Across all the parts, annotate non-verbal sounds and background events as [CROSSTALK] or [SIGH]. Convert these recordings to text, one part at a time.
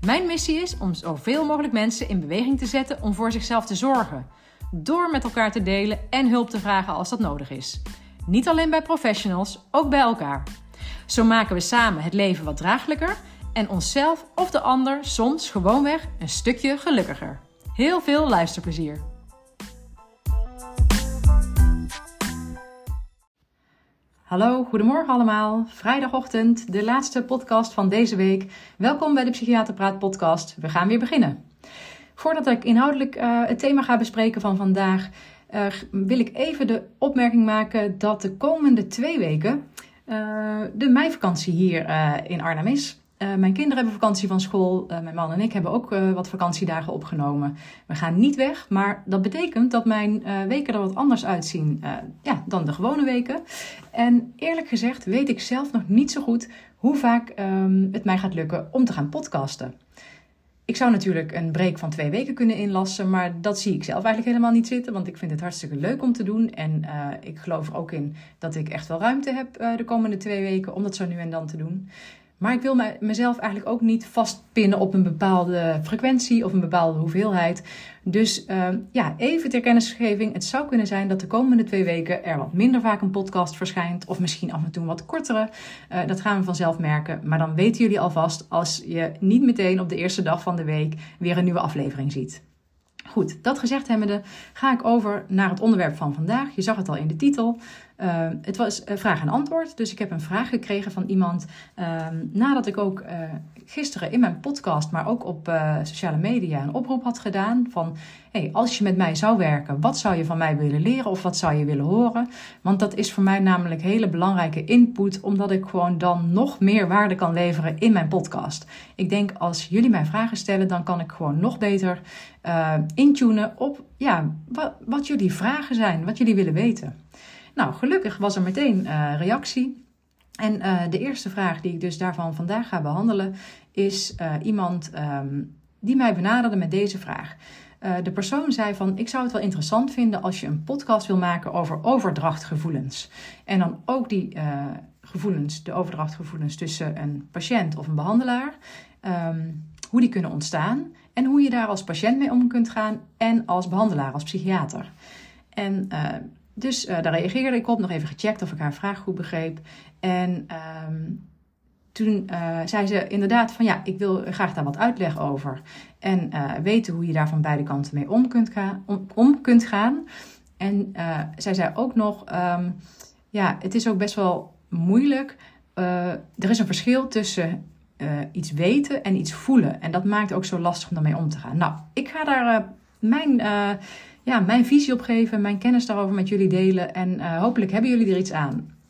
Mijn missie is om zoveel mogelijk mensen in beweging te zetten om voor zichzelf te zorgen. Door met elkaar te delen en hulp te vragen als dat nodig is. Niet alleen bij professionals, ook bij elkaar. Zo maken we samen het leven wat draaglijker en onszelf of de ander soms gewoonweg een stukje gelukkiger. Heel veel luisterplezier! Hallo, goedemorgen allemaal. Vrijdagochtend, de laatste podcast van deze week. Welkom bij de Psychiater Praat podcast. We gaan weer beginnen. Voordat ik inhoudelijk uh, het thema ga bespreken van vandaag, wil ik even de opmerking maken dat de komende twee weken uh, de meivakantie hier in Arnhem is. Uh, mijn kinderen hebben vakantie van school. Uh, mijn man en ik hebben ook uh, wat vakantiedagen opgenomen. We gaan niet weg, maar dat betekent dat mijn weken er wat anders uitzien ja, dan de gewone weken. En eerlijk gezegd weet ik zelf nog niet zo goed hoe vaak um, het mij gaat lukken om te gaan podcasten. Ik zou natuurlijk een break van twee weken kunnen inlassen, maar dat zie ik zelf eigenlijk helemaal niet zitten, want ik vind het hartstikke leuk om te doen. En ik geloof er ook in dat ik echt wel ruimte heb de komende twee weken om dat zo nu en dan te doen. Maar ik wil mezelf eigenlijk ook niet vastpinnen op een bepaalde frequentie of een bepaalde hoeveelheid. Dus uh, ja, even ter kennisgeving. Het zou kunnen zijn dat de komende twee weken er wat minder vaak een podcast verschijnt. Of misschien af en toe wat kortere. Uh, dat gaan we vanzelf merken. Maar dan weten jullie alvast als je niet meteen op de eerste dag van de week weer een nieuwe aflevering ziet. Goed, dat gezegd hebbende ga ik over naar het onderwerp van vandaag. Je zag het al in de titel. Uh, het was vraag en antwoord. Dus ik heb een vraag gekregen van iemand. Uh, nadat ik ook uh, gisteren in mijn podcast, maar ook op sociale media, een oproep had gedaan. Van hey, als je met mij zou werken, wat zou je van mij willen leren of wat zou je willen horen? Want dat is voor mij namelijk hele belangrijke input, omdat ik gewoon dan nog meer waarde kan leveren in mijn podcast. Ik denk als jullie mij vragen stellen, dan kan ik gewoon nog beter intunen op ja, wat, wat jullie vragen zijn, wat jullie willen weten. Nou, gelukkig was er meteen uh, reactie. En uh, de eerste vraag die ik dus daarvan vandaag ga behandelen is uh, iemand um, die mij benaderde met deze vraag. de persoon zei van, ik zou het wel interessant vinden als je een podcast wil maken over overdrachtgevoelens. En dan ook die gevoelens, de overdrachtgevoelens tussen een patiënt of een behandelaar. Um, hoe die kunnen ontstaan en hoe je daar als patiënt mee om kunt gaan en als behandelaar, als psychiater. En dus uh, daar reageerde ik op, nog even gecheckt of ik haar vraag goed begreep. En um, toen uh, zei ze inderdaad van ja, ik wil graag daar wat uitleg over. En uh, weten hoe je daar van beide kanten mee om kunt, gaan. Om, kunt gaan. En zij zei ook nog, um, ja, het is ook best wel moeilijk. er is een verschil tussen iets weten en iets voelen. En dat maakt ook zo lastig om daarmee om te gaan. Nou, ik ga daar mijn ja, mijn visie op geven, mijn kennis daarover met jullie delen. En uh, hopelijk hebben jullie er iets aan.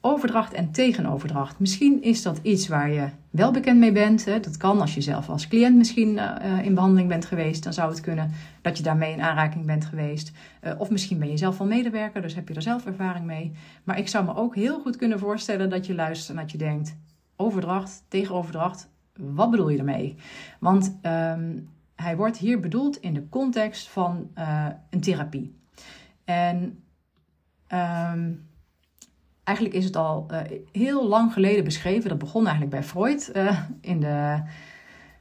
Overdracht en tegenoverdracht. Misschien is dat iets waar je wel bekend mee bent. Hè. Dat kan als je zelf als cliënt misschien uh, in behandeling bent geweest. Dan zou het kunnen dat je daarmee in aanraking bent geweest. Uh, of misschien ben je zelf wel medewerker, dus heb je er zelf ervaring mee. Maar ik zou me ook heel goed kunnen voorstellen dat je luistert en dat je denkt: overdracht, tegenoverdracht, wat bedoel je ermee? Want um, hij wordt hier bedoeld in de context van uh, een therapie. En um, eigenlijk is het al uh, heel lang geleden beschreven. Dat begon eigenlijk bij Freud uh, in de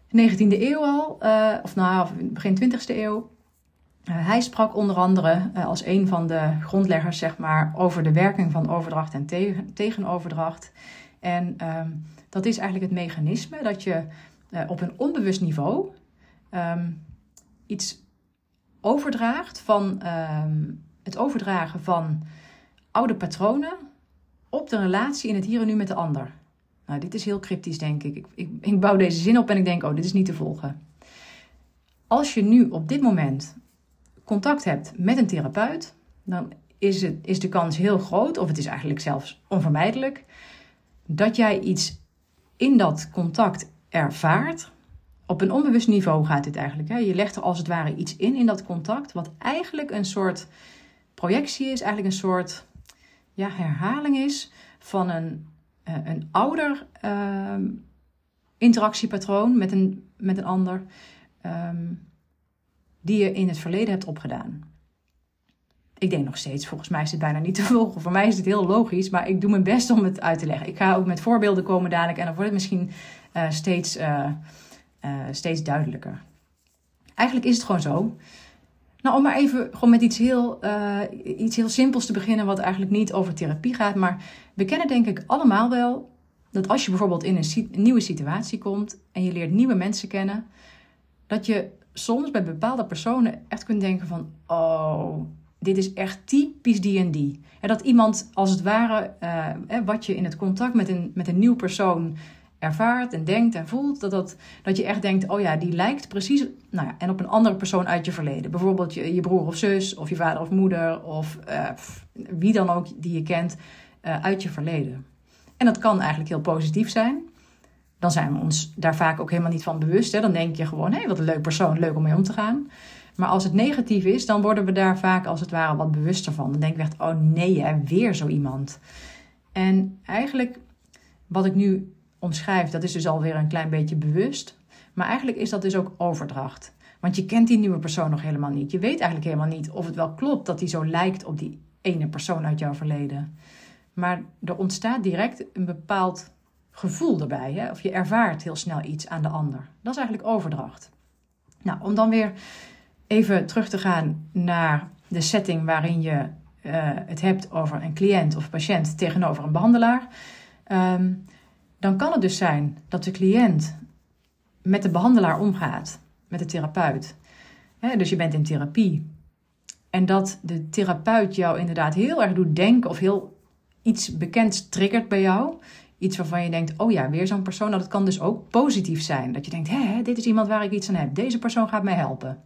19e eeuw al, of nou, begin 20e eeuw. hij sprak onder andere als een van de grondleggers zeg maar, over de werking van overdracht en tegen, tegenoverdracht. En um, dat is eigenlijk het mechanisme dat je op een onbewust niveau um, iets overdraagt van um, het overdragen van oude patronen op de relatie in het hier en nu met de ander. Nou, dit is heel cryptisch, denk ik. Ik, ik. ik bouw deze zin op en ik denk, oh, dit is niet te volgen. Als je nu op dit moment contact hebt met een therapeut, dan is, het, is de kans heel groot, of het is eigenlijk zelfs onvermijdelijk, dat jij iets in dat contact ervaart op een onbewust niveau gaat dit eigenlijk. Hè? Je legt er als het ware iets in in dat contact, wat eigenlijk een soort projectie is, eigenlijk een soort ja, herhaling is van een, uh, een ouder uh, interactiepatroon met een, met een ander, um, die je in het verleden hebt opgedaan. Ik denk nog steeds, volgens mij is het bijna niet te volgen. Voor mij is het heel logisch, maar ik doe mijn best om het uit te leggen. Ik ga ook met voorbeelden komen dadelijk en dan wordt het misschien uh, steeds, uh, steeds duidelijker. Eigenlijk is het gewoon zo nou, om maar even gewoon met iets heel, uh, iets heel simpels te beginnen, wat eigenlijk niet over therapie gaat. Maar we kennen denk ik allemaal wel dat als je bijvoorbeeld in een, nieuwe situatie komt en je leert nieuwe mensen kennen, dat je soms bij bepaalde personen echt kunt denken van, oh, dit is echt typisch die en die. En dat iemand als het ware, uh, wat je in het contact met een, met een nieuw persoon ervaart en denkt en voelt, dat, dat, dat je echt denkt, oh ja, die lijkt precies, nou ja, en op een andere persoon uit je verleden. Bijvoorbeeld je, je broer of zus, of je vader of moeder, of uh, wie dan ook die je kent uh, uit je verleden. En dat kan eigenlijk heel positief zijn. Dan zijn we ons daar vaak ook helemaal niet van bewust. Hè? Dan denk je gewoon, hé, hey, wat een leuk persoon, leuk om mee om te gaan. Maar als het negatief is, dan worden we daar vaak als het ware wat bewuster van. Dan denk we echt, oh nee, hè, weer zo iemand. En eigenlijk, wat ik nu omschrijft, dat is dus alweer een klein beetje bewust. Maar eigenlijk is dat dus ook overdracht. Want je kent die nieuwe persoon nog helemaal niet. Je weet eigenlijk helemaal niet of het wel klopt dat die zo lijkt op die ene persoon uit jouw verleden. Maar er ontstaat direct een bepaald gevoel erbij. Hè? Of je ervaart heel snel iets aan de ander. Dat is eigenlijk overdracht. Nou, om dan weer even terug te gaan naar de setting waarin je uh, het hebt over een cliënt of patiënt tegenover een behandelaar. Um, dan kan het dus zijn dat de cliënt met de behandelaar omgaat, met de therapeut. dus je bent in therapie. En dat de therapeut jou inderdaad heel erg doet denken of heel iets bekends triggert bij jou. Iets waarvan je denkt, oh ja, weer zo'n persoon. Nou, dat kan dus ook positief zijn. Dat je denkt, hé, dit is iemand waar ik iets aan heb. Deze persoon gaat mij helpen.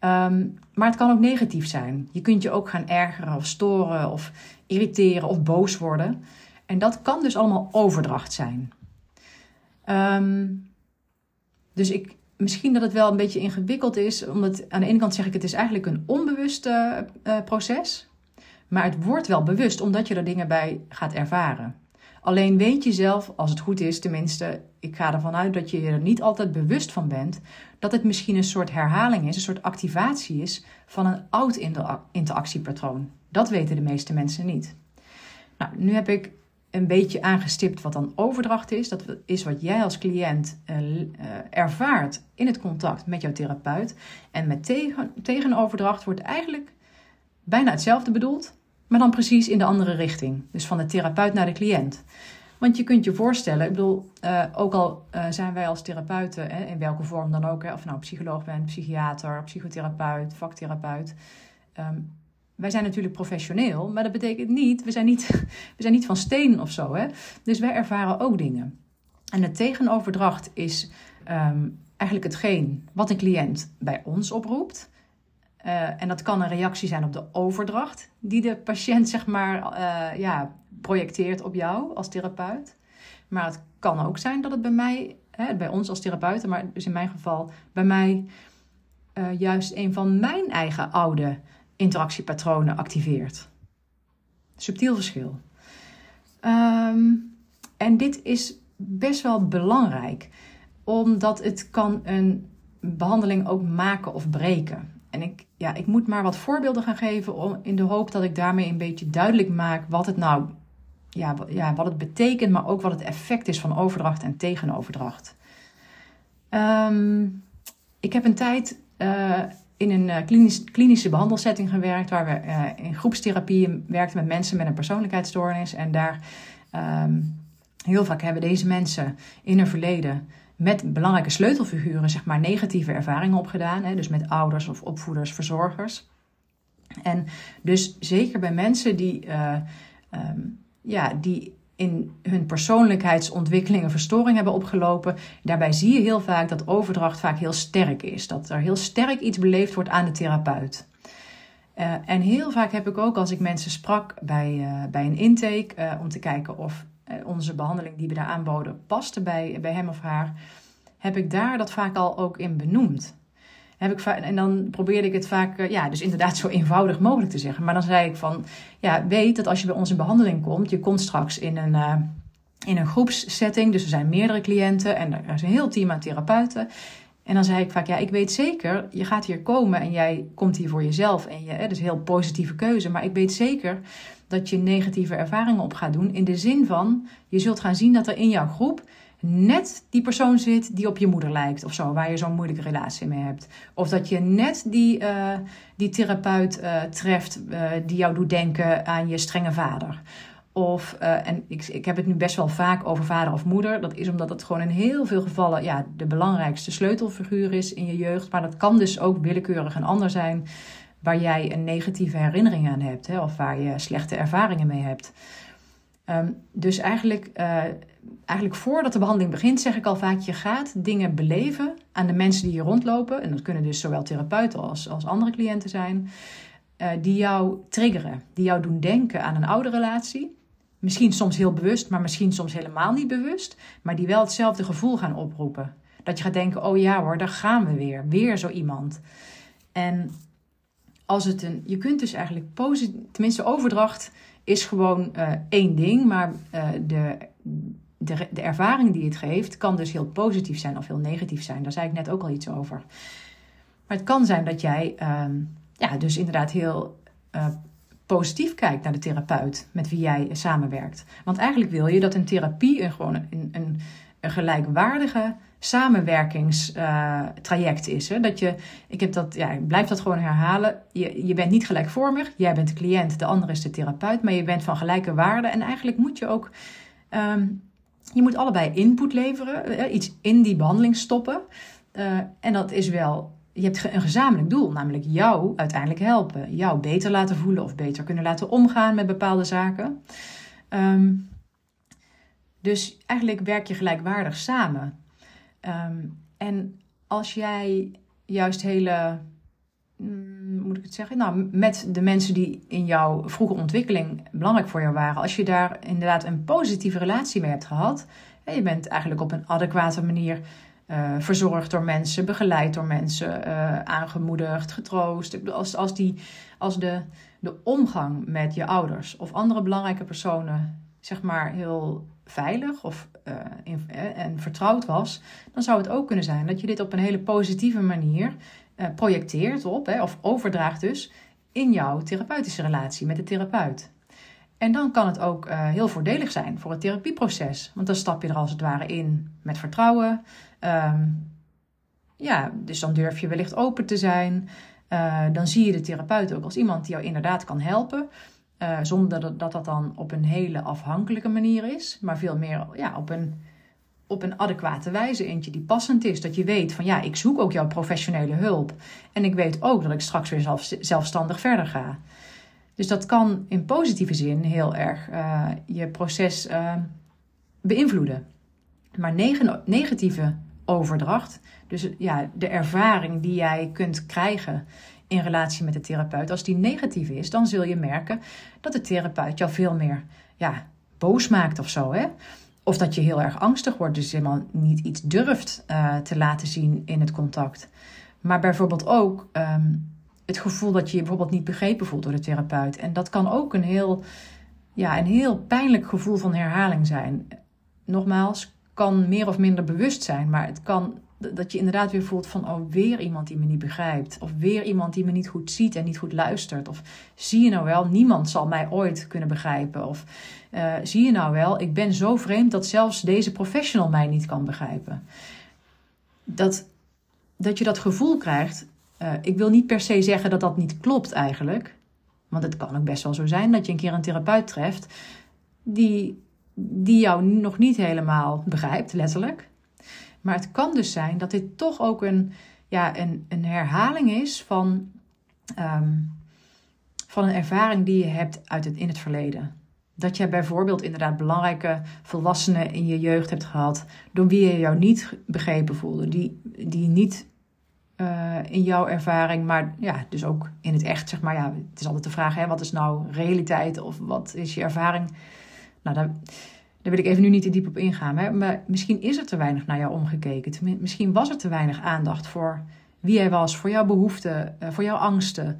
Um, maar het kan ook negatief zijn. Je kunt je ook gaan ergeren of storen of irriteren of boos worden. En dat kan dus allemaal overdracht zijn. Um, dus ik, misschien dat het wel een beetje ingewikkeld is, omdat aan de ene kant zeg ik het is eigenlijk een onbewust uh, proces, maar het wordt wel bewust omdat je er dingen bij gaat ervaren. Alleen weet je zelf, als het goed is, tenminste, ik ga ervan uit dat je je er niet altijd bewust van bent, dat het misschien een soort herhaling is, een soort activatie is van een oud interactiepatroon. Dat weten de meeste mensen niet. Nou, nu heb ik een beetje aangestipt wat dan overdracht is. Dat is wat jij als cliënt uh, ervaart in het contact met jouw therapeut. En met tegen, tegenoverdracht wordt eigenlijk bijna hetzelfde bedoeld, maar dan precies in de andere richting. Dus van de therapeut naar de cliënt. Want je kunt je voorstellen, ik bedoel, uh, ook al zijn wij als therapeuten, in welke vorm dan ook, of nou psycholoog bent, psychiater, psychotherapeut, vaktherapeut. Wij zijn natuurlijk professioneel, maar dat betekent niet, we zijn niet, [LAUGHS] we zijn niet van steen of zo. Hè? Dus wij ervaren ook dingen. En de tegenoverdracht is um, eigenlijk hetgeen wat een cliënt bij ons oproept. Uh, en dat kan een reactie zijn op de overdracht die de patiënt zeg maar uh, ja, projecteert op jou als therapeut. Maar het kan ook zijn dat het bij mij, hè, bij ons als therapeuten, maar dus in mijn geval bij mij uh, juist een van mijn eigen oude interactiepatronen activeert. Subtiel verschil. Um, en dit is best wel belangrijk, omdat het kan een behandeling ook maken of breken. En ik, ja, ik moet maar wat voorbeelden gaan geven om, in de hoop dat ik daarmee een beetje duidelijk maak wat het nou ja, ja, wat het betekent, maar ook wat het effect is van overdracht en tegenoverdracht. Um, ik heb een tijd uh, in een eh, klinisch, klinische behandelsetting gewerkt, waar we uh, in groepstherapie werkten met mensen met een persoonlijkheidsstoornis. En daar um, heel vaak hebben deze mensen in hun verleden met belangrijke sleutelfiguren, zeg maar, negatieve ervaringen opgedaan. Hè, dus met ouders of opvoeders, verzorgers. En dus zeker bij mensen die, uh, um, ja, die in hun persoonlijkheidsontwikkeling een verstoring hebben opgelopen. Daarbij zie je heel vaak dat overdracht vaak heel sterk is. Dat er heel sterk iets beleefd wordt aan de therapeut. Uh, en heel vaak heb ik ook als ik mensen sprak bij, uh, bij een intake uh, om te kijken of onze behandeling die we daar aanboden paste bij, bij hem of haar. heb ik daar dat vaak al ook in benoemd. Heb ik en dan probeerde ik het vaak, eh, ja, dus inderdaad zo eenvoudig mogelijk te zeggen. Maar dan zei ik van, ja, weet dat als je bij ons in behandeling komt, je komt straks in een, uh, in een groepssetting. Dus er zijn meerdere cliënten en er is een heel team aan therapeuten. En dan zei ik vaak, ja, ik weet zeker, je gaat hier komen en jij komt hier voor jezelf. En je, hè, dus een heel positieve keuze. Maar ik weet zeker dat je negatieve ervaringen op gaat doen. In de zin van, je zult gaan zien dat er in jouw groep net die persoon zit die op je moeder lijkt of zo, waar je zo'n moeilijke relatie mee hebt. Of dat je net die, uh, die therapeut uh, treft uh, die jou doet denken aan je strenge vader. Of, en ik, ik heb het nu best wel vaak over vader of moeder. Dat is omdat het gewoon in heel veel gevallen ja, de belangrijkste sleutelfiguur is in je jeugd. Maar dat kan dus ook willekeurig een ander zijn waar jij een negatieve herinnering aan hebt. Hè, of waar je slechte ervaringen mee hebt. Um, dus eigenlijk eigenlijk voordat de behandeling begint, zeg ik al vaak: je gaat dingen beleven aan de mensen die hier rondlopen. En dat kunnen dus zowel therapeuten als, als andere cliënten zijn. Uh, die jou triggeren, die jou doen denken aan een oude relatie. Misschien soms heel bewust, maar misschien soms helemaal niet bewust. Maar die wel hetzelfde gevoel gaan oproepen. Dat je gaat denken: oh ja hoor, daar gaan we weer. Weer zo iemand. En als het een. Je kunt dus eigenlijk positief. Tenminste, overdracht is gewoon uh, één ding. Maar uh, de de, de ervaring die het geeft kan dus heel positief zijn of heel negatief zijn. Daar zei ik net ook al iets over. Maar het kan zijn dat jij uh, ja, dus inderdaad heel uh, positief kijkt naar de therapeut met wie jij samenwerkt. Want eigenlijk wil je dat een therapie een, gewoon een, een, gelijkwaardige samenwerkingstraject uh, is. Hè? Dat je, ik, heb dat, ja, ik blijf dat gewoon herhalen. Je, je bent niet gelijkvormig. Jij bent de cliënt, de ander is de therapeut. Maar je bent van gelijke waarde. En eigenlijk moet je ook um, je moet allebei input leveren, eh, iets in die behandeling stoppen. Uh, en dat is wel, je hebt een gezamenlijk doel, namelijk jou uiteindelijk helpen. Jou beter laten voelen of beter kunnen laten omgaan met bepaalde zaken. Um, dus eigenlijk werk je gelijkwaardig samen. Um, en als jij juist hele moet ik het zeggen? Nou, met de mensen die in jouw vroege ontwikkeling belangrijk voor jou waren. Als je daar inderdaad een positieve relatie mee hebt gehad. En je bent eigenlijk op een adequate manier uh, verzorgd door mensen, begeleid door mensen, uh, aangemoedigd, getroost. Als, als, die, als de, de omgang met je ouders of andere belangrijke personen, zeg maar, heel veilig of, in, en vertrouwd was, dan zou het ook kunnen zijn dat je dit op een hele positieve manier projecteert op, hè, of overdraagt dus, in jouw therapeutische relatie met de therapeut. En dan kan het ook uh, heel voordelig zijn voor het therapieproces. Want dan stap je er als het ware in met vertrouwen. Um, ja, dus dan durf je wellicht open te zijn. Uh, dan zie je de therapeut ook als iemand die jou inderdaad kan helpen. Zonder dat, dat dat dan op een hele afhankelijke manier is. Maar veel meer ja, op een op een adequate wijze eentje die passend is. Dat je weet van ja, ik zoek ook jouw professionele hulp. En ik weet ook dat ik straks weer zelf, zelfstandig verder ga. Dus dat kan in positieve zin heel erg uh, je proces uh, beïnvloeden. Maar negatieve overdracht, dus ja, de ervaring die jij kunt krijgen in relatie met de therapeut, als die negatief is, dan zul je merken dat de therapeut jou veel meer ja, boos maakt of zo. Hè? Of dat je heel erg angstig wordt, dus helemaal niet iets durft uh, te laten zien in het contact. Maar bijvoorbeeld ook um, het gevoel dat je je bijvoorbeeld niet begrepen voelt door de therapeut. En dat kan ook een heel, ja, een heel pijnlijk gevoel van herhaling zijn. Nogmaals, kan meer of minder bewust zijn, maar het kan dat je inderdaad weer voelt van oh weer iemand die me niet begrijpt. Of weer iemand die me niet goed ziet en niet goed luistert. Of zie je nou wel niemand zal mij ooit kunnen begrijpen. Of uh, zie je nou wel ik ben zo vreemd dat zelfs deze professional mij niet kan begrijpen. Dat dat je dat gevoel krijgt uh, ik wil niet per se zeggen dat dat niet klopt eigenlijk. Want het kan ook best wel zo zijn dat je een keer een therapeut treft die die jou nog niet helemaal begrijpt letterlijk maar het kan dus zijn dat dit toch ook een, ja, een, een herhaling is van, um, van een ervaring die je hebt uit het, in het verleden. Dat je bijvoorbeeld inderdaad belangrijke volwassenen in je jeugd hebt gehad, door wie je jou niet begrepen voelde, die, die niet uh, in jouw ervaring, maar ja, dus ook in het echt, zeg maar. Ja, het is altijd de vraag, hè, wat is nou realiteit of wat is je ervaring? Nou, dan, Daar wil ik even nu niet te diep op ingaan. Maar misschien is er te weinig naar jou omgekeken. Misschien was er te weinig aandacht voor wie jij was, voor jouw behoeften, eh, voor jouw angsten,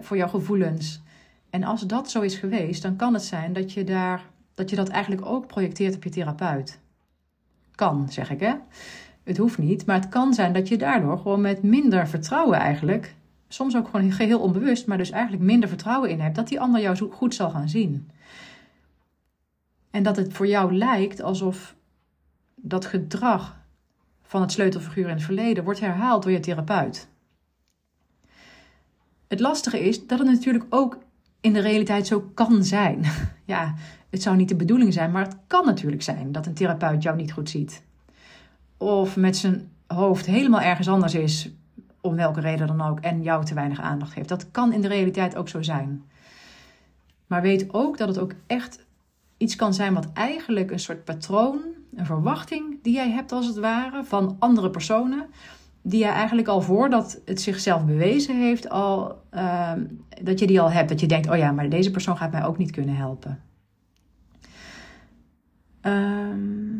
voor jouw gevoelens. En als dat zo is geweest, dan kan het zijn dat je, daar, dat, je dat eigenlijk ook projecteert op je therapeut. Kan, zeg ik hè. Het hoeft niet, maar het kan zijn dat je daardoor gewoon met minder vertrouwen eigenlijk, soms ook gewoon geheel onbewust, maar dus eigenlijk minder vertrouwen in hebt dat die ander jou zo goed zal gaan zien. En dat het voor jou lijkt alsof dat gedrag van het sleutelfiguur in het verleden wordt herhaald door je therapeut. Het lastige is dat het natuurlijk ook in de realiteit zo kan zijn. [LAUGHS] Ja, het zou niet de bedoeling zijn, maar het kan natuurlijk zijn dat een therapeut jou niet goed ziet. Of met zijn hoofd helemaal ergens anders is, om welke reden dan ook, en jou te weinig aandacht geeft. Dat kan in de realiteit ook zo zijn. Maar weet ook dat het ook echt iets kan zijn wat eigenlijk een soort patroon, een verwachting die jij hebt als het ware van andere personen, die jij eigenlijk al voordat het zichzelf bewezen heeft, al, ehm, dat je die al hebt. Dat je denkt, oh ja, maar deze persoon gaat mij ook niet kunnen helpen. Ehm,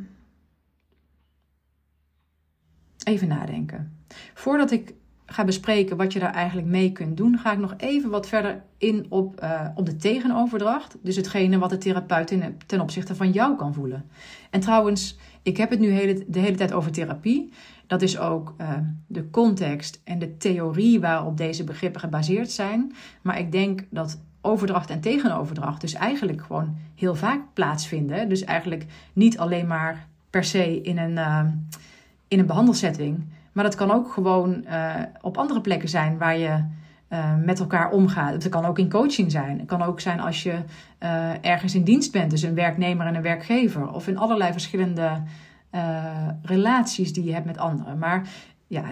even nadenken. Voordat ik ga bespreken wat je daar eigenlijk mee kunt doen, ga ik nog even wat verder in op, uh, op de tegenoverdracht. Dus hetgene wat de therapeut in, ten opzichte van jou kan voelen. En trouwens, ik heb het nu hele, de hele tijd over therapie. Dat is ook uh, de context en de theorie waarop deze begrippen gebaseerd zijn. Maar ik denk dat overdracht en tegenoverdracht dus eigenlijk gewoon heel vaak plaatsvinden. Dus eigenlijk niet alleen maar per se in een, uh, in een behandelsetting. Maar dat kan ook gewoon uh, op andere plekken zijn waar je uh, met elkaar omgaat. Het kan ook in coaching zijn. Het kan ook zijn als je uh, ergens in dienst bent, dus een werknemer en een werkgever. Of in allerlei verschillende relaties die je hebt met anderen. Maar ja,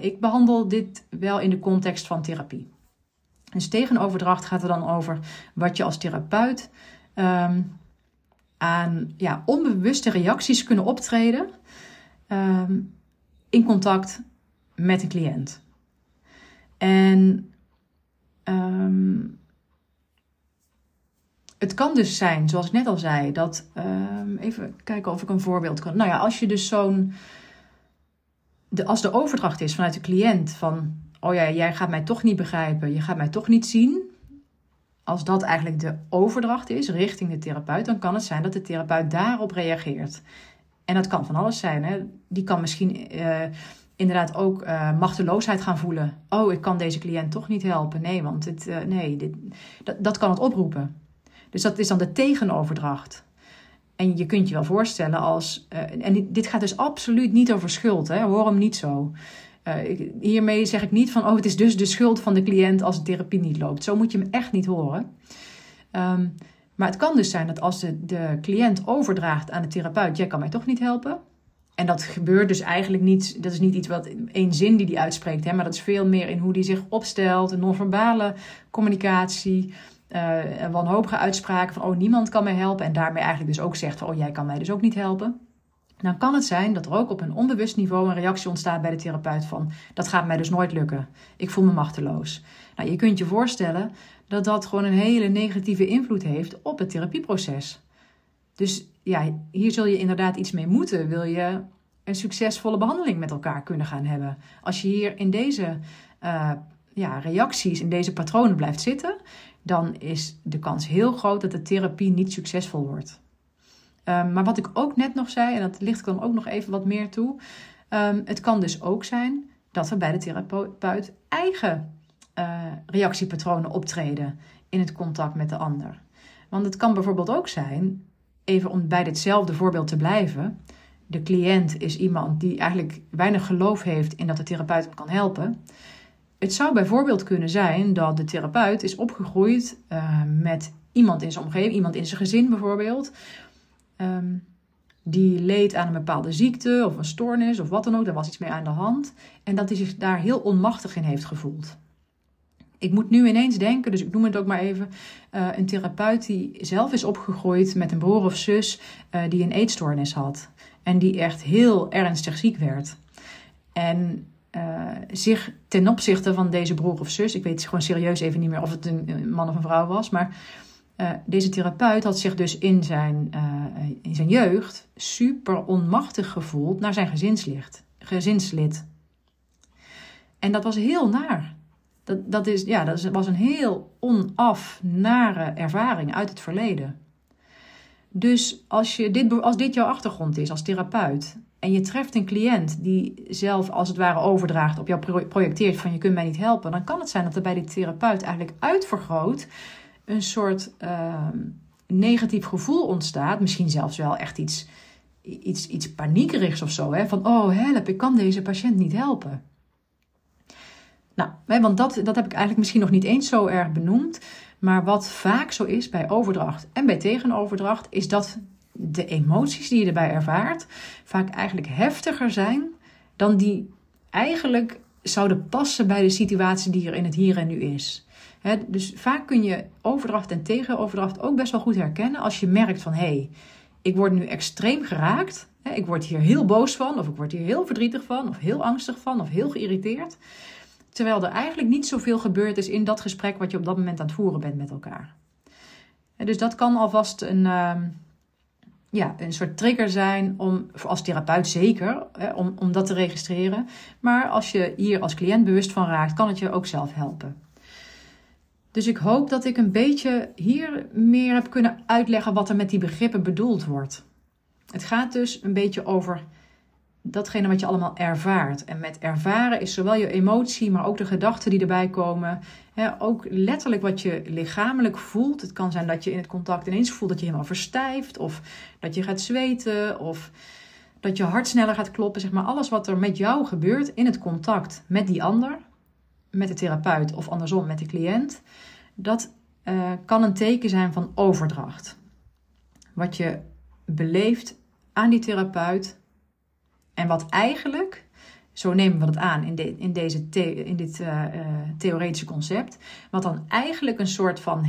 ik behandel dit wel in de context van therapie. Dus tegenoverdracht gaat er dan over wat je als therapeut um, aan ja, onbewuste reacties kunnen optreden. Um, in contact met een cliënt. En um, het kan dus zijn, zoals ik net al zei, dat. Um, even kijken of ik een voorbeeld kan. Nou ja, als je dus zo'n. De, als de overdracht is vanuit de cliënt van. Oh ja, jij gaat mij toch niet begrijpen, je gaat mij toch niet zien. Als dat eigenlijk de overdracht is richting de therapeut, dan kan het zijn dat de therapeut daarop reageert. En dat kan van alles zijn. Hè? Die kan misschien uh, inderdaad ook uh, machteloosheid gaan voelen. Oh, ik kan deze cliënt toch niet helpen. Nee, want dit, uh, nee, dit, dat, dat kan het oproepen. Dus dat is dan de tegenoverdracht. En je kunt je wel voorstellen als. en dit gaat dus absoluut niet over schuld, hè? hoor hem niet zo. Hiermee zeg ik niet van, oh, het is dus de schuld van de cliënt als de therapie niet loopt. Zo moet je hem echt niet horen. Um, maar het kan dus zijn dat als de, de cliënt overdraagt aan de therapeut, jij kan mij toch niet helpen. En dat gebeurt dus eigenlijk niet, dat is niet iets wat één zin die die uitspreekt, hè, maar dat is veel meer in hoe die zich opstelt, een non-verbale communicatie, uh, wanhopige uitspraken van, oh, niemand kan mij helpen. En daarmee eigenlijk dus ook zegt van, oh, jij kan mij dus ook niet helpen. Dan kan het zijn dat er ook op een onbewust niveau een reactie ontstaat bij de therapeut van, dat gaat mij dus nooit lukken. Ik voel me machteloos. Nou, je kunt je voorstellen dat dat gewoon een hele negatieve invloed heeft op het therapieproces. Dus ja, hier zul je inderdaad iets mee moeten. Wil je een succesvolle behandeling met elkaar kunnen gaan hebben? Als je hier in deze uh, ja, reacties, in deze patronen blijft zitten, dan is de kans heel groot dat de therapie niet succesvol wordt. Um, maar wat ik ook net nog zei, en dat ligt dan ook nog even wat meer toe. Um, het kan dus ook zijn dat er bij de therapeut eigen uh, reactiepatronen optreden in het contact met de ander. Want het kan bijvoorbeeld ook zijn, even om bij ditzelfde voorbeeld te blijven. De cliënt is iemand die eigenlijk weinig geloof heeft in dat de therapeut hem kan helpen. Het zou bijvoorbeeld kunnen zijn dat de therapeut is opgegroeid uh, met iemand in zijn omgeving, iemand in zijn gezin bijvoorbeeld, um, die leed aan een bepaalde ziekte of een stoornis of wat dan ook. Er was iets mee aan de hand. En dat hij zich daar heel onmachtig in heeft gevoeld. Ik moet nu ineens denken, dus ik noem het ook maar even, uh, een therapeut die zelf is opgegroeid met een broer of zus uh, die een eetstoornis had. En die echt heel ernstig ziek werd. En uh, zich ten opzichte van deze broer of zus, ik weet gewoon serieus even niet meer of het een man of een vrouw was, maar uh, deze therapeut had zich dus in zijn, uh, in zijn jeugd super onmachtig gevoeld naar zijn gezinslid. gezinslid. En dat was heel naar. Dat, dat, is, ja, dat was een heel onaf nare ervaring uit het verleden. Dus als, je dit, als dit jouw achtergrond is als therapeut en je treft een cliënt die zelf als het ware overdraagt, op jou projecteert van je kunt mij niet helpen, dan kan het zijn dat er bij die therapeut eigenlijk uitvergroot een soort uh, negatief gevoel ontstaat. Misschien zelfs wel echt iets, iets, iets paniekerigs of zo. Hè? Van, oh help, ik kan deze patiënt niet helpen. Nou, want dat, dat heb ik eigenlijk misschien nog niet eens zo erg benoemd. Maar wat vaak zo is bij overdracht en bij tegenoverdracht, is dat de emoties die je erbij ervaart vaak eigenlijk heftiger zijn dan die eigenlijk zouden passen bij de situatie die er in het hier en nu is. Dus vaak kun je overdracht en tegenoverdracht ook best wel goed herkennen als je merkt van hé, hey, ik word nu extreem geraakt. ik word hier heel boos van, of ik word hier heel verdrietig van, of heel angstig van, of heel geïrriteerd. Terwijl er eigenlijk niet zoveel gebeurd is in dat gesprek wat je op dat moment aan het voeren bent met elkaar. dus dat kan alvast een, ehm, ja, een soort trigger zijn om, als therapeut zeker, om, om dat te registreren. Maar als je hier als cliënt bewust van raakt, kan het je ook zelf helpen. Dus ik hoop dat ik een beetje hier meer heb kunnen uitleggen wat er met die begrippen bedoeld wordt. Het gaat dus een beetje over datgene wat je allemaal ervaart. En met ervaren is zowel je emotie, maar ook de gedachten die erbij komen. ook letterlijk wat je lichamelijk voelt. Het kan zijn dat je in het contact ineens voelt dat je helemaal verstijft. Of dat je gaat zweten. Of dat je hart sneller gaat kloppen. Zeg maar alles wat er met jou gebeurt in het contact met die ander. Met de therapeut of andersom met de cliënt. Dat uh, kan een teken zijn van overdracht. Wat je beleeft aan die therapeut en wat eigenlijk, zo nemen we dat aan in, de, in, deze in dit uh, theoretische concept, wat dan eigenlijk een soort van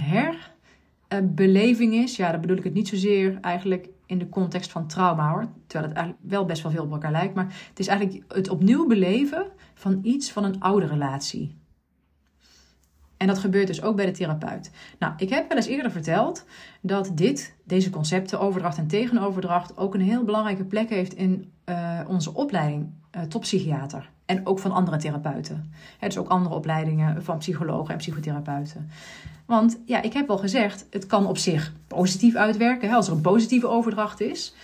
herbeleving is. Ja, dan bedoel ik het niet zozeer eigenlijk in de context van trauma hoor, terwijl het eigenlijk wel best wel veel op elkaar lijkt, maar het is eigenlijk het opnieuw beleven van iets van een oude relatie. En dat gebeurt dus ook bij de therapeut. Nou, ik heb wel eens eerder verteld dat dit, deze concepten, overdracht en tegenoverdracht, ook een heel belangrijke plek heeft in uh, onze opleiding uh, tot psychiater. En ook van andere therapeuten. He, dus ook andere opleidingen van psychologen en psychotherapeuten. Want ja, ik heb wel gezegd, het kan op zich positief uitwerken als er een positieve overdracht is.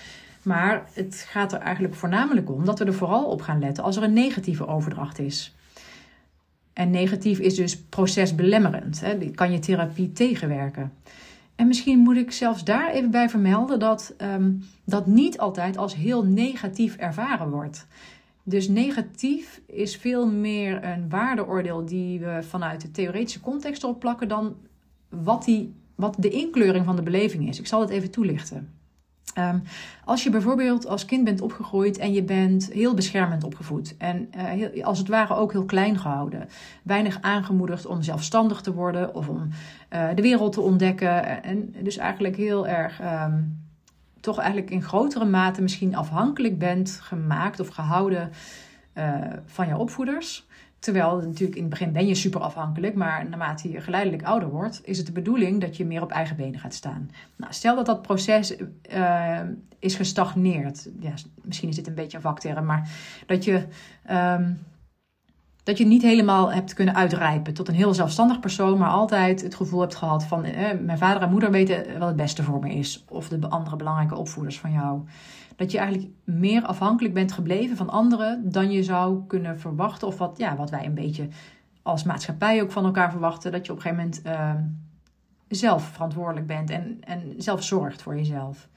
Maar het gaat er eigenlijk voornamelijk om dat we er vooral op gaan letten als er een negatieve overdracht is. En negatief is dus procesbelemmerend. Hè? Kan je therapie tegenwerken. En misschien moet ik zelfs daar even bij vermelden dat um, dat niet altijd als heel negatief ervaren wordt. Dus negatief is veel meer een waardeoordeel die we vanuit de theoretische context opplakken dan wat, die, wat de inkleuring van de beleving is. Ik zal het even toelichten. Ehm, als je bijvoorbeeld als kind bent opgegroeid en je bent heel beschermend opgevoed en uh, heel, als het ware ook heel klein gehouden, weinig aangemoedigd om zelfstandig te worden of om uh, de wereld te ontdekken en dus eigenlijk heel erg um, toch eigenlijk in grotere mate misschien afhankelijk bent gemaakt of gehouden uh, van je opvoeders. Terwijl natuurlijk in het begin ben je super afhankelijk, maar naarmate je geleidelijk ouder wordt, is het de bedoeling dat je meer op eigen benen gaat staan. Nou, stel dat dat proces uh, is gestagneerd. Ja, misschien is dit een beetje een vakterm, maar dat je, um, dat je niet helemaal hebt kunnen uitrijpen tot een heel zelfstandig persoon, maar altijd het gevoel hebt gehad van eh, mijn vader en moeder weten wat het beste voor me is. Of de andere belangrijke opvoeders van jou dat je eigenlijk meer afhankelijk bent gebleven van anderen dan je zou kunnen verwachten. Of wat, ja, wat wij een beetje als maatschappij ook van elkaar verwachten. Dat je op een gegeven moment uh, zelf verantwoordelijk bent en, en zelf zorgt voor jezelf.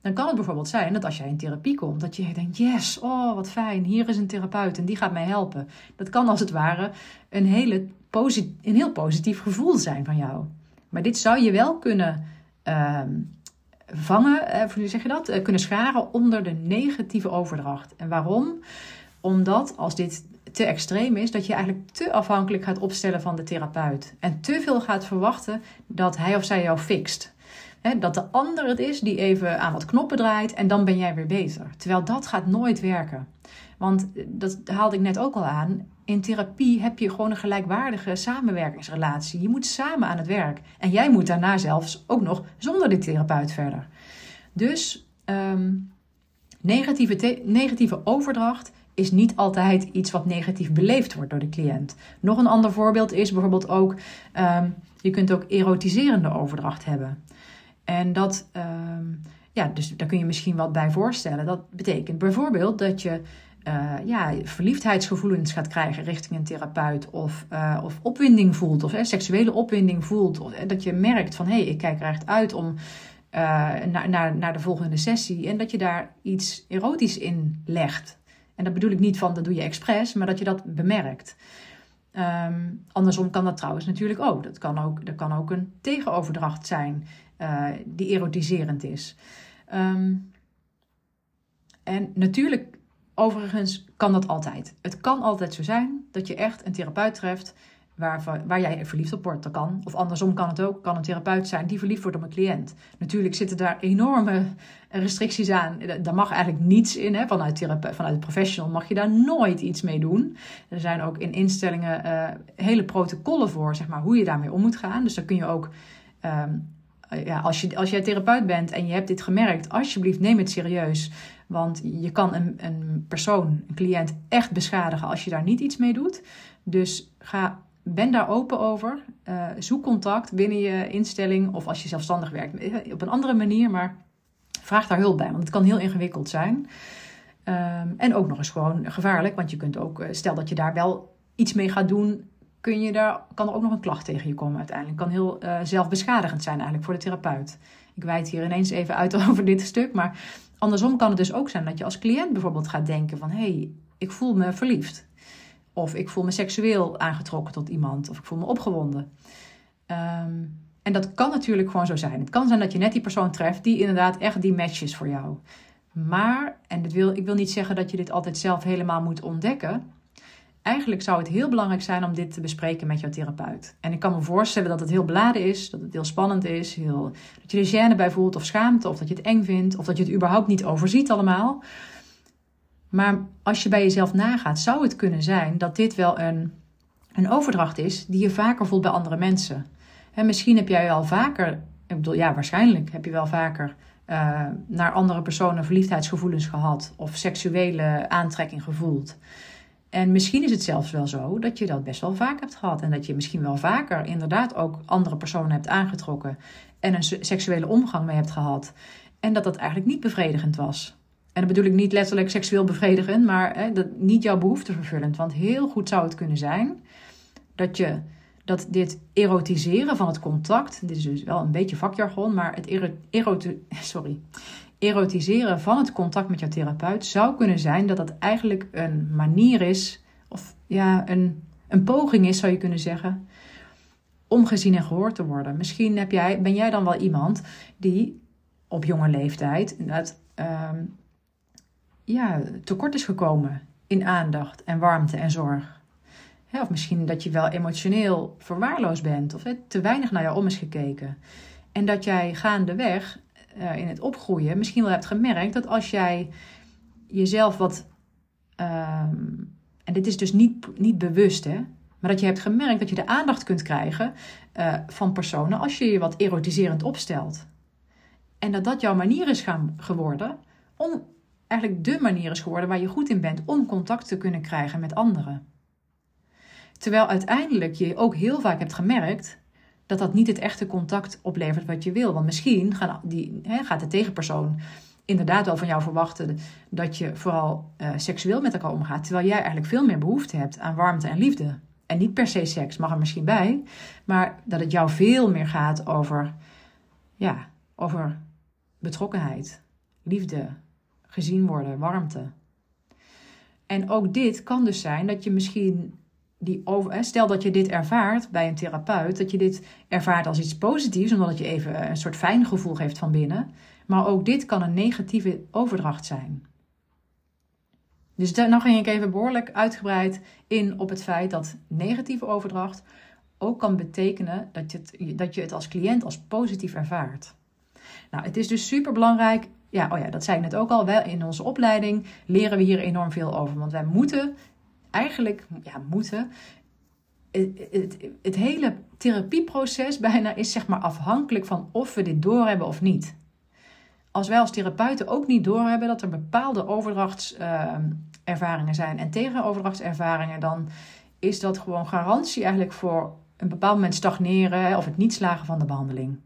Dan kan het bijvoorbeeld zijn dat als jij in therapie komt, dat je denkt: yes, oh wat fijn, hier is een therapeut en die gaat mij helpen. Dat kan als het ware een, hele een heel positief gevoel zijn van jou. Maar dit zou je wel kunnen uh, vangen, eh, hoe zeg je dat, eh, kunnen scharen onder de negatieve overdracht. En waarom? Omdat als dit te extreem is, dat je eigenlijk te afhankelijk gaat opstellen van de therapeut. En te veel gaat verwachten dat hij of zij jou fixt. dat de ander het is die even aan wat knoppen draait en dan ben jij weer beter. Terwijl dat gaat nooit werken. Want dat haalde ik net ook al aan. In therapie heb je gewoon een gelijkwaardige samenwerkingsrelatie. Je moet samen aan het werk. En jij moet daarna zelfs ook nog zonder de therapeut verder. Dus ehm, negatieve, negatieve overdracht is niet altijd iets wat negatief beleefd wordt door de cliënt. Nog een ander voorbeeld is bijvoorbeeld ook, ehm, je kunt ook erotiserende overdracht hebben. En dat, ehm, ja, dus daar kun je misschien wat bij voorstellen. Dat betekent bijvoorbeeld dat je uh, ja, verliefdheidsgevoelens gaat krijgen richting een therapeut. Of, uh, of opwinding voelt, of seksuele opwinding voelt. Of, dat je merkt van hé, hey, ik kijk er echt uit om uh, naar, naar, naar de volgende sessie. En dat je daar iets erotisch in legt. En dat bedoel ik niet van dat doe je expres, maar dat je dat bemerkt. Um, andersom kan dat trouwens natuurlijk ook. Dat kan ook, er kan ook een tegenoverdracht zijn die erotiserend is. Um, en natuurlijk Overigens kan dat altijd. Het kan altijd zo zijn dat je echt een therapeut treft waar, waar jij verliefd op wordt. Dat kan. Of andersom kan het ook. Kan een therapeut zijn die verliefd wordt op een cliënt. Natuurlijk zitten daar enorme restricties aan. Daar mag eigenlijk niets in. Hè. Vanuit, therapeut, vanuit de professional mag je daar nooit iets mee doen. Er zijn ook in instellingen uh, hele protocollen voor, zeg maar, hoe je daarmee om moet gaan. Dus dan kun je ook. Um, ja, als, je, als jij therapeut bent en je hebt dit gemerkt, alsjeblieft neem het serieus. Want je kan een, een persoon, een cliënt, echt beschadigen als je daar niet iets mee doet. Dus ga, ben daar open over. Uh, zoek contact binnen je instelling of als je zelfstandig werkt eh, op een andere manier. Maar vraag daar hulp bij, want het kan heel ingewikkeld zijn. Um, en ook nog eens gewoon gevaarlijk, want je kunt ook, eh, stel dat je daar wel iets mee gaat doen, kun je daar, kan er ook nog een klacht tegen je komen uiteindelijk. Kan heel zelfbeschadigend zijn eigenlijk voor de therapeut. Ik wijd hier ineens even uit [LAUGHS] over dit stuk, maar Andersom kan het dus ook zijn dat je als cliënt bijvoorbeeld gaat denken van... hé, hey, ik voel me verliefd. Of ik voel me seksueel aangetrokken tot iemand. Of ik voel me opgewonden. Um, en dat kan natuurlijk gewoon zo zijn. Het kan zijn dat je net die persoon treft die inderdaad echt die match is voor jou. Maar, en wil, ik wil niet zeggen dat je dit altijd zelf helemaal moet ontdekken eigenlijk zou het heel belangrijk zijn om dit te bespreken met jouw therapeut. En ik kan me voorstellen dat het heel beladen is, dat het heel spannend is, heel, dat je er gêne bij voelt of schaamte, of dat je het eng vindt, of dat je het überhaupt niet overziet allemaal. Maar als je bij jezelf nagaat, zou het kunnen zijn dat dit wel een, een overdracht is die je vaker voelt bij andere mensen. En misschien heb jij al vaker, ik bedoel, ja, waarschijnlijk heb je wel vaker uh, naar andere personen verliefdheidsgevoelens gehad of seksuele aantrekking gevoeld. En misschien is het zelfs wel zo dat je dat best wel vaak hebt gehad. En dat je misschien wel vaker inderdaad ook andere personen hebt aangetrokken. En een seksuele omgang mee hebt gehad. En dat dat eigenlijk niet bevredigend was. En dat bedoel ik niet letterlijk seksueel bevredigend, maar hè, dat, niet jouw behoefte vervullend. Want heel goed zou het kunnen zijn dat je dat dit erotiseren van het contact, dit is dus wel een beetje vakjargon, maar het erote, [LAUGHS] sorry, erotiseren van het contact met jouw therapeut zou kunnen zijn dat dat eigenlijk een manier is, of ja, een, een poging is, zou je kunnen zeggen, om gezien en gehoord te worden. Misschien heb jij, ben jij dan wel iemand die op jonge leeftijd inderdaad um, ja, tekort is gekomen in aandacht en warmte en zorg. Of misschien dat je wel emotioneel verwaarloosd bent of te weinig naar jou om is gekeken. En dat jij gaandeweg uh, in het opgroeien misschien wel hebt gemerkt dat als jij jezelf wat. Ehm, en dit is dus niet, niet bewust, hè. Maar dat je hebt gemerkt dat je de aandacht kunt krijgen uh, van personen als je je wat erotiserend opstelt. En dat dat jouw manier is gaan, geworden om eigenlijk de manier is geworden waar je goed in bent om contact te kunnen krijgen met anderen. Terwijl uiteindelijk je ook heel vaak hebt gemerkt dat dat niet het echte contact oplevert wat je wil. Want misschien die, hè, gaat de tegenpersoon inderdaad wel van jou verwachten dat je vooral uh, seksueel met elkaar omgaat, terwijl jij eigenlijk veel meer behoefte hebt aan warmte en liefde. En niet per se seks, mag er misschien bij, maar dat het jou veel meer gaat over, ja, over betrokkenheid, liefde, gezien worden, warmte. En ook dit kan dus zijn dat je misschien die stel dat je dit ervaart bij een therapeut, dat je dit ervaart als iets positiefs, omdat het je even een soort fijn gevoel geeft van binnen. Maar ook dit kan een negatieve overdracht zijn. Dus dan ging ik even behoorlijk uitgebreid in op het feit dat negatieve overdracht ook kan betekenen dat je het, dat je het als cliënt als positief ervaart. Nou, het is dus super belangrijk. Ja, oh ja, dat zei ik net ook al. Wel in onze opleiding leren we hier enorm veel over. Want wij moeten eigenlijk ja, moeten. Het, het, hele therapieproces bijna is zeg maar afhankelijk van of we dit doorhebben of niet. Als wij als therapeuten ook niet doorhebben dat er bepaalde overdrachtservaringen zijn en tegenoverdrachtservaringen, dan is dat gewoon garantie eigenlijk voor een bepaald moment stagneren of het niet slagen van de behandeling.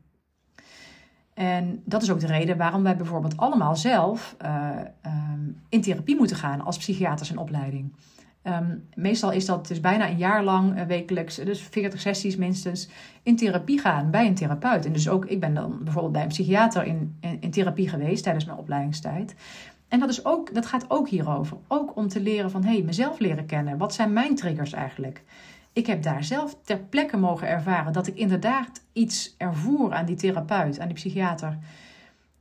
En dat is ook de reden waarom wij bijvoorbeeld allemaal zelf uh, um, in therapie moeten gaan als psychiaters in opleiding. Um, meestal is dat dus bijna een jaar lang uh, wekelijks, dus 40 sessies minstens, in therapie gaan bij een therapeut. En dus ook, ik ben dan bijvoorbeeld bij een psychiater in, in, in therapie geweest tijdens mijn opleidingstijd. En dat, is ook, dat gaat ook hierover. Ook om te leren van, hé, hey, mezelf leren kennen. Wat zijn mijn triggers eigenlijk? ik heb daar zelf ter plekke mogen ervaren dat ik inderdaad iets ervoer aan die therapeut, aan die psychiater.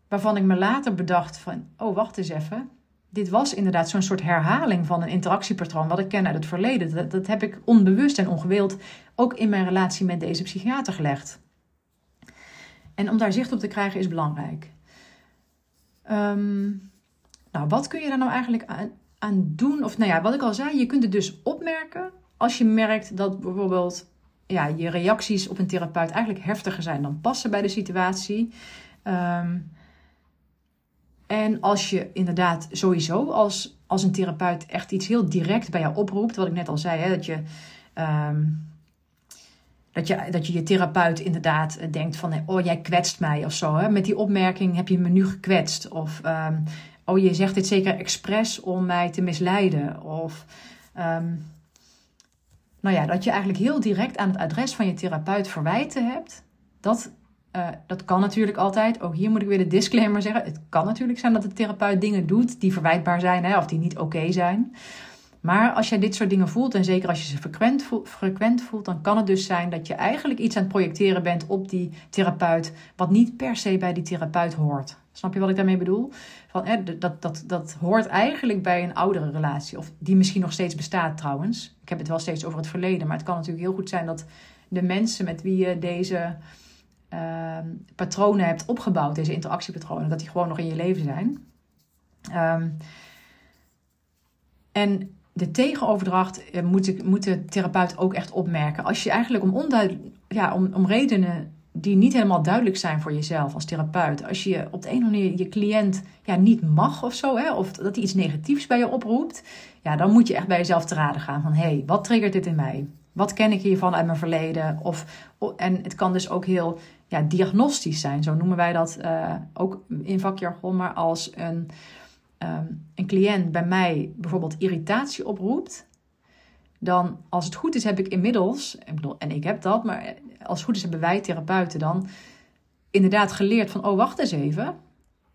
Waarvan ik me later bedacht van, oh wacht eens even. Dit was inderdaad zo'n soort herhaling van een interactiepatroon wat ik ken uit het verleden. Dat, heb ik onbewust en ongewild ook in mijn relatie met deze psychiater gelegd. En om daar zicht op te krijgen is belangrijk. Um, nou, wat kun je daar nou eigenlijk aan, aan doen? Of nou ja, wat ik al zei, je kunt het dus opmerken als je merkt dat bijvoorbeeld ja, je reacties op een therapeut eigenlijk heftiger zijn dan passen bij de situatie. Ehm, en als je inderdaad sowieso als, als een therapeut echt iets heel direct bij jou oproept, wat ik net al zei, hè, dat je. Ehm, dat je, dat je je therapeut inderdaad denkt van, oh jij kwetst mij of zo. Hè? Met die opmerking heb je me nu gekwetst. Of, um, oh je zegt dit zeker expres om mij te misleiden. Of, nou ja, dat je eigenlijk heel direct aan het adres van je therapeut verwijten hebt. Dat, uh, dat kan natuurlijk altijd. Ook hier moet ik weer de disclaimer zeggen. Het kan natuurlijk zijn dat de therapeut dingen doet die verwijtbaar zijn hè, of die niet oké zijn. Maar als jij dit soort dingen voelt, en zeker als je ze frequent voelt, frequent voelt, dan kan het dus zijn dat je eigenlijk iets aan het projecteren bent op die therapeut, wat niet per se bij die therapeut hoort. Snap je wat ik daarmee bedoel? Van, hè, dat, dat, dat hoort eigenlijk bij een oudere relatie, of die misschien nog steeds bestaat trouwens. Ik heb het wel steeds over het verleden, maar het kan natuurlijk heel goed zijn dat de mensen met wie je deze uh, patronen hebt opgebouwd, deze interactiepatronen, dat die gewoon nog in je leven zijn. Um, en de tegenoverdracht eh, moet, moet de therapeut ook echt opmerken. Als je eigenlijk om, ja, om, om redenen die niet helemaal duidelijk zijn voor jezelf als therapeut. Als je op de een of andere manier je cliënt ja, niet mag of zo, hè, of dat hij iets negatiefs bij je oproept, ja, dan moet je echt bij jezelf te raden gaan van hé, hey, wat triggert dit in mij? Wat ken ik hiervan uit mijn verleden? Of, en het kan dus ook heel diagnostisch zijn, zo noemen wij dat uh, ook in vakjargon, maar als een Ehm, een cliënt bij mij bijvoorbeeld irritatie oproept, dan als het goed is heb ik inmiddels, ik bedoel, en ik heb dat, maar als het goed is hebben wij therapeuten dan inderdaad geleerd van, oh wacht eens even.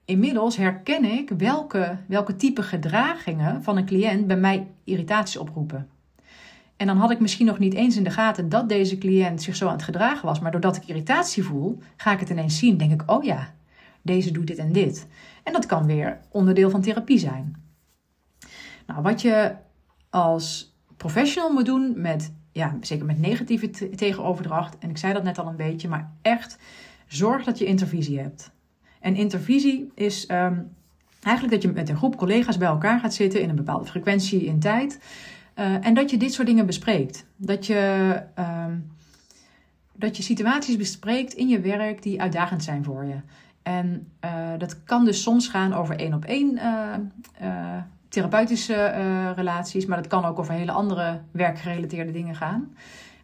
Inmiddels herken ik welke, welke type gedragingen van een cliënt bij mij irritatie oproepen. En dan had ik misschien nog niet eens in de gaten dat deze cliënt zich zo aan het gedragen was. Maar doordat ik irritatie voel, ga ik het ineens zien. Denk ik, oh ja, deze doet dit en dit. En dat kan weer onderdeel van therapie zijn. Nou, wat je als professional moet doen met, ja, zeker met negatieve tegenoverdracht, en ik zei dat net al een beetje, maar echt zorg dat je intervisie hebt. En intervisie is um, eigenlijk dat je met een groep collega's bij elkaar gaat zitten in een bepaalde frequentie in tijd. Uh, en dat je dit soort dingen bespreekt. Dat je, um, dat je situaties bespreekt in je werk die uitdagend zijn voor je. En uh, dat kan dus soms gaan over één op één uh, therapeutische relaties, maar dat kan ook over hele andere werkgerelateerde dingen gaan.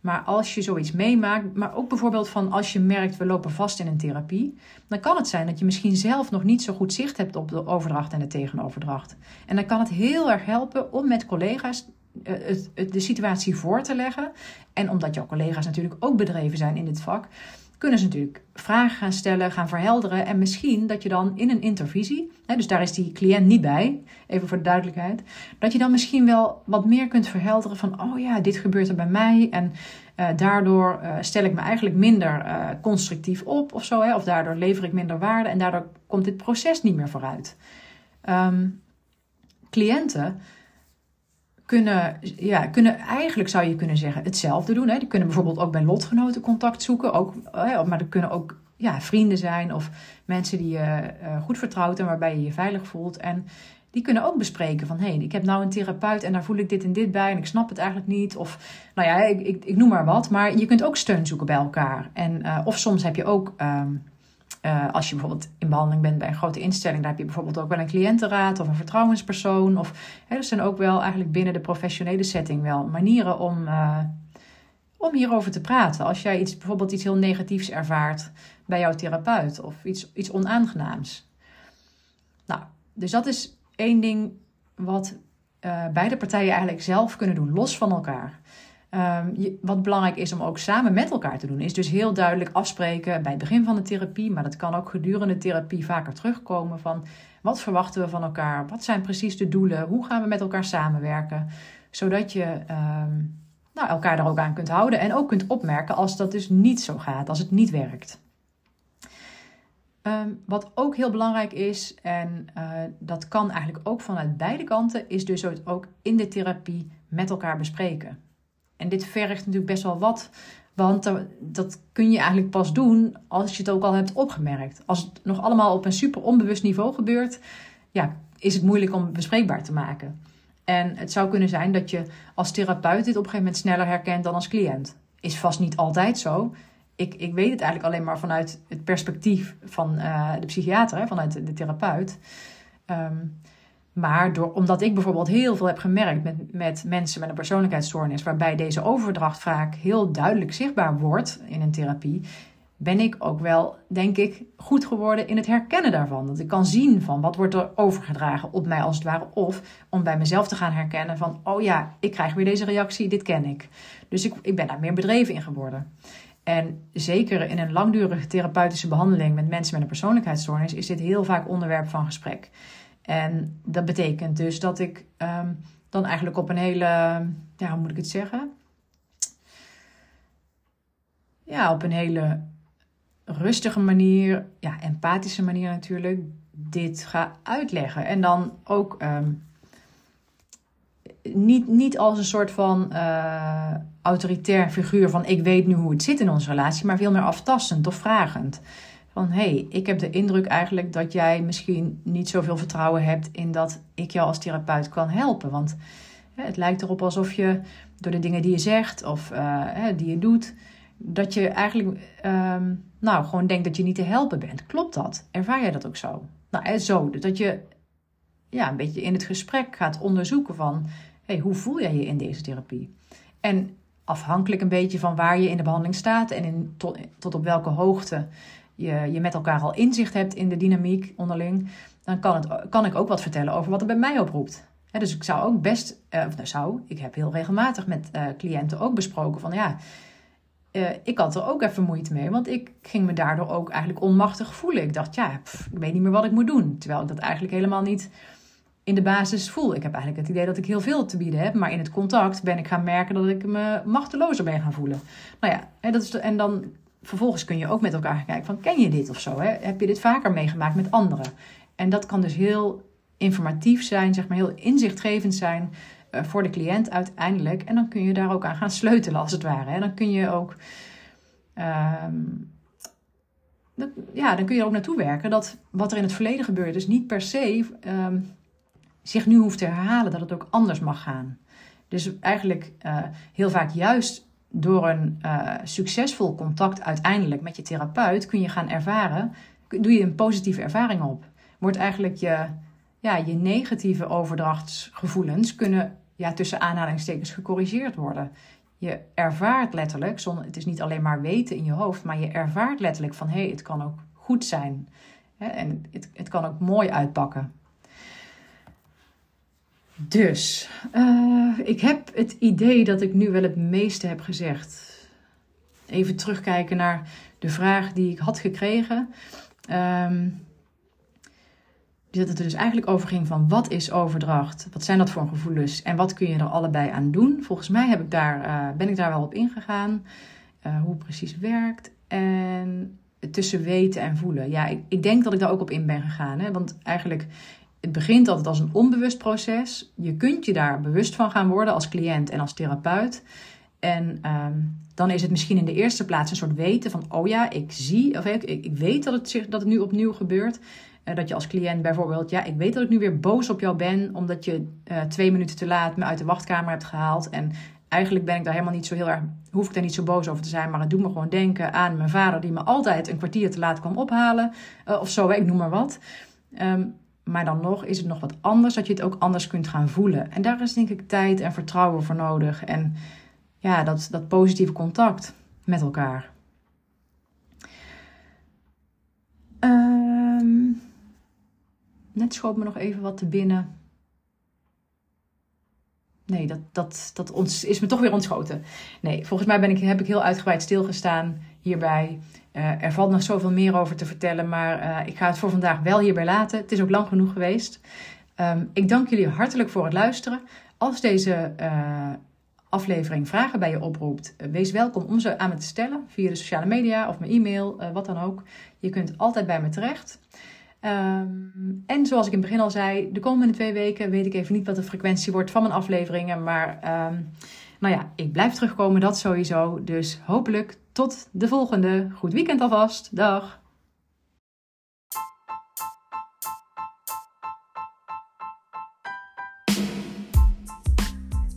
Maar als je zoiets meemaakt, maar ook bijvoorbeeld van als je merkt we lopen vast in een therapie, dan kan het zijn dat je misschien zelf nog niet zo goed zicht hebt op de overdracht en de tegenoverdracht. En dan kan het heel erg helpen om met collega's het, de situatie voor te leggen. En omdat jouw collega's natuurlijk ook bedreven zijn in dit vak, kunnen ze natuurlijk vragen gaan stellen, gaan verhelderen. En misschien dat je dan in een intervisie, hè, dus daar is die cliënt niet bij, even voor de duidelijkheid, dat je dan misschien wel wat meer kunt verhelderen van, oh ja, dit gebeurt er bij mij. En uh, daardoor uh, stel ik me eigenlijk minder constructief op of zo, hè, of daardoor lever ik minder waarde en daardoor komt dit proces niet meer vooruit. Um, cliënten kunnen, ja, kunnen eigenlijk zou je kunnen zeggen hetzelfde doen. Hè. Die kunnen bijvoorbeeld ook bij lotgenoten contact zoeken. Ook, maar er kunnen ook ja, vrienden zijn of mensen die je uh, goed vertrouwt en waarbij je je veilig voelt. En die kunnen ook bespreken van hé, hey, ik heb nou een therapeut en daar voel ik dit en dit bij en ik snap het eigenlijk niet. Of nou ja, ik, ik, ik noem maar wat. Maar je kunt ook steun zoeken bij elkaar. En, uh, of soms heb je ook. Ehm, uh, als je bijvoorbeeld in behandeling bent bij een grote instelling, daar heb je bijvoorbeeld ook wel een cliëntenraad of een vertrouwenspersoon. Of hè, er zijn ook wel eigenlijk binnen de professionele setting wel manieren om, uh, om hierover te praten. Als jij iets, bijvoorbeeld iets heel negatiefs ervaart bij jouw therapeut of iets, iets onaangenaams. Nou, dus dat is één ding wat uh, beide partijen eigenlijk zelf kunnen doen, los van elkaar. Um, wat belangrijk is om ook samen met elkaar te doen, is dus heel duidelijk afspreken bij het begin van de therapie, maar dat kan ook gedurende de therapie vaker terugkomen van wat verwachten we van elkaar, wat zijn precies de doelen, hoe gaan we met elkaar samenwerken, zodat je um, nou, elkaar daar ook aan kunt houden en ook kunt opmerken als dat dus niet zo gaat, als het niet werkt. Um, wat ook heel belangrijk is, en uh, dat kan eigenlijk ook vanuit beide kanten, is dus ook in de therapie met elkaar bespreken. En dit vergt natuurlijk best wel wat. Want dat kun je eigenlijk pas doen als je het ook al hebt opgemerkt. Als het nog allemaal op een super onbewust niveau gebeurt, ja, is het moeilijk om bespreekbaar te maken. En het zou kunnen zijn dat je als therapeut dit op een gegeven moment sneller herkent dan als cliënt. Is vast niet altijd zo. Ik, ik weet het eigenlijk alleen maar vanuit het perspectief van uh, de psychiater, vanuit de therapeut. Um, maar door, omdat ik bijvoorbeeld heel veel heb gemerkt met, met mensen met een persoonlijkheidsstoornis, waarbij deze overdracht vaak heel duidelijk zichtbaar wordt in een therapie, ben ik ook wel, denk ik, goed geworden in het herkennen daarvan. Dat ik kan zien van wat wordt er overgedragen op mij als het ware. Of om bij mezelf te gaan herkennen van, oh ja, ik krijg weer deze reactie, dit ken ik. Dus ik, ik ben daar meer bedreven in geworden. En zeker in een langdurige therapeutische behandeling met mensen met een persoonlijkheidsstoornis is dit heel vaak onderwerp van gesprek. En dat betekent dus dat ik um, dan eigenlijk op een hele, ja, hoe moet ik het zeggen? Ja, op een hele rustige manier, ja, empathische manier natuurlijk, dit ga uitleggen. En dan ook um, niet, niet als een soort van uh, autoritair figuur van ik weet nu hoe het zit in onze relatie, maar veel meer aftastend of vragend van hé, hey, ik heb de indruk eigenlijk dat jij misschien niet zoveel vertrouwen hebt in dat ik jou als therapeut kan helpen. Want het lijkt erop alsof je door de dingen die je zegt of hè, die je doet, dat je eigenlijk um, nou, gewoon denkt dat je niet te helpen bent. Klopt dat? Ervaar jij dat ook zo? Nou, hè, zo. Dat je ja, een beetje in het gesprek gaat onderzoeken van hey, hoe voel jij je in deze therapie? En afhankelijk een beetje van waar je in de behandeling staat en in, tot op welke hoogte je, je met elkaar al inzicht hebt in de dynamiek onderling, dan kan, het, kan ik ook wat vertellen over wat er bij mij oproept. He, dus ik zou ook best, uh, of nou zou, ik heb heel regelmatig met uh, cliënten ook besproken van ja, uh, ik had er ook even moeite mee, want ik ging me daardoor ook eigenlijk onmachtig voelen. Ik dacht, ja, ik weet niet meer wat ik moet doen. Terwijl ik dat eigenlijk helemaal niet in de basis voel. Ik heb eigenlijk het idee dat ik heel veel te bieden heb, maar in het contact ben ik gaan merken dat ik me machtelozer ben gaan voelen. Nou ja, dat is en dan vervolgens kun je ook met elkaar kijken van ken je dit of zo? Hè? Heb je dit vaker meegemaakt met anderen? En dat kan dus heel informatief zijn, zeg maar heel inzichtgevend zijn uh, voor de cliënt uiteindelijk. En dan kun je daar ook aan gaan sleutelen als het ware. En dan kun je ook, dat, ja, dan kun je er ook naartoe werken dat wat er in het verleden gebeurd is niet per se um, zich nu hoeft te herhalen, dat het ook anders mag gaan. Dus eigenlijk uh, heel vaak juist door een uh, succesvol contact uiteindelijk met je therapeut kun je gaan ervaren, doe je een positieve ervaring op. Wordt eigenlijk je, ja, je negatieve overdrachtsgevoelens kunnen ja, tussen aanhalingstekens gecorrigeerd worden. Je ervaart letterlijk, het is niet alleen maar weten in je hoofd, maar je ervaart letterlijk van hé, hey, het kan ook goed zijn. Hè, en het, het kan ook mooi uitpakken. Dus, uh, ik heb het idee dat ik nu wel het meeste heb gezegd. Even terugkijken naar de vraag die ik had gekregen. Um, dat het er dus eigenlijk over ging van wat is overdracht? Wat zijn dat voor gevoelens? En wat kun je er allebei aan doen? Volgens mij heb ik daar, uh, ben ik daar wel op ingegaan. Uh, hoe het precies werkt. En tussen weten en voelen. Ja, ik, ik denk dat ik daar ook op in ben gegaan. Hè? Want eigenlijk het begint altijd als een onbewust proces. Je kunt je daar bewust van gaan worden als cliënt en als therapeut. En um, dan is het misschien in de eerste plaats een soort weten van: oh ja, ik zie, of ik, ik weet dat het, zich, dat het nu opnieuw gebeurt. dat je als cliënt bijvoorbeeld, ja, ik weet dat ik nu weer boos op jou ben, omdat je twee minuten te laat me uit de wachtkamer hebt gehaald. En eigenlijk ben ik daar helemaal niet zo heel erg, hoef ik daar niet zo boos over te zijn, maar het doet me gewoon denken aan mijn vader die me altijd een kwartier te laat kwam ophalen. of zo, ik noem maar wat. Ehm, maar dan nog is het nog wat anders, dat je het ook anders kunt gaan voelen. En daar is denk ik tijd en vertrouwen voor nodig. En ja, dat, dat positieve contact met elkaar. Ehm, net schoot me nog even wat te binnen. Nee, dat, dat, dat ons, is me toch weer ontschoten. Nee, volgens mij ben ik, heb ik heel uitgebreid stilgestaan hierbij. Uh, er valt nog zoveel meer over te vertellen, maar uh, ik ga het voor vandaag wel hierbij laten. Het is ook lang genoeg geweest. Um, ik dank jullie hartelijk voor het luisteren. Als deze uh, aflevering vragen bij je oproept, wees welkom om ze aan me te stellen via de sociale media of mijn e-mail, wat dan ook. Je kunt altijd bij me terecht. Um, en zoals ik in het begin al zei, de komende twee weken weet ik even niet wat de frequentie wordt van mijn afleveringen. Maar um, nou ja, ik blijf terugkomen, dat sowieso. Dus hopelijk tot de volgende. Goed weekend alvast. Dag.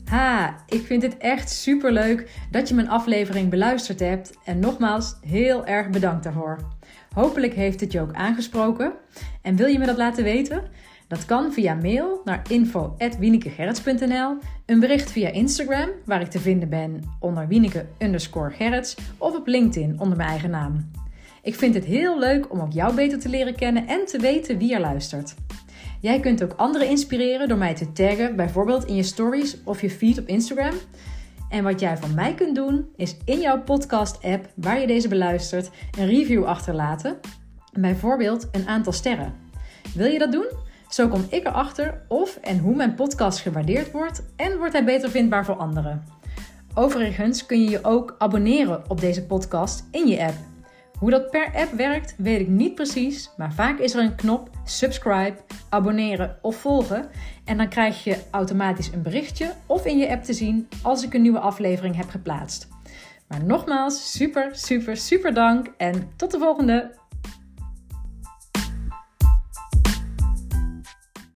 Ha, ik vind het echt super leuk dat je mijn aflevering beluisterd hebt. En nogmaals, heel erg bedankt daarvoor. Hopelijk heeft het je ook aangesproken. En wil je me dat laten weten? Dat kan via mail naar info.wienekegerrits.nl, een bericht via Instagram, waar ik te vinden ben onder Wieneke underscore Gerrits, of op LinkedIn onder mijn eigen naam. Ik vind het heel leuk om ook jou beter te leren kennen en te weten wie er luistert. Jij kunt ook anderen inspireren door mij te taggen, bijvoorbeeld in je stories of je feed op Instagram. En wat jij van mij kunt doen, is in jouw podcast-app waar je deze beluistert, een review achterlaten. Bijvoorbeeld een aantal sterren. Wil je dat doen? Zo kom ik erachter of en hoe mijn podcast gewaardeerd wordt en wordt hij beter vindbaar voor anderen. Overigens kun je je ook abonneren op deze podcast in je app. Hoe dat per app werkt, weet ik niet precies, maar vaak is er een knop subscribe, abonneren of volgen en dan krijg je automatisch een berichtje of in je app te zien als ik een nieuwe aflevering heb geplaatst. Maar nogmaals, super, super, super dank en tot de volgende!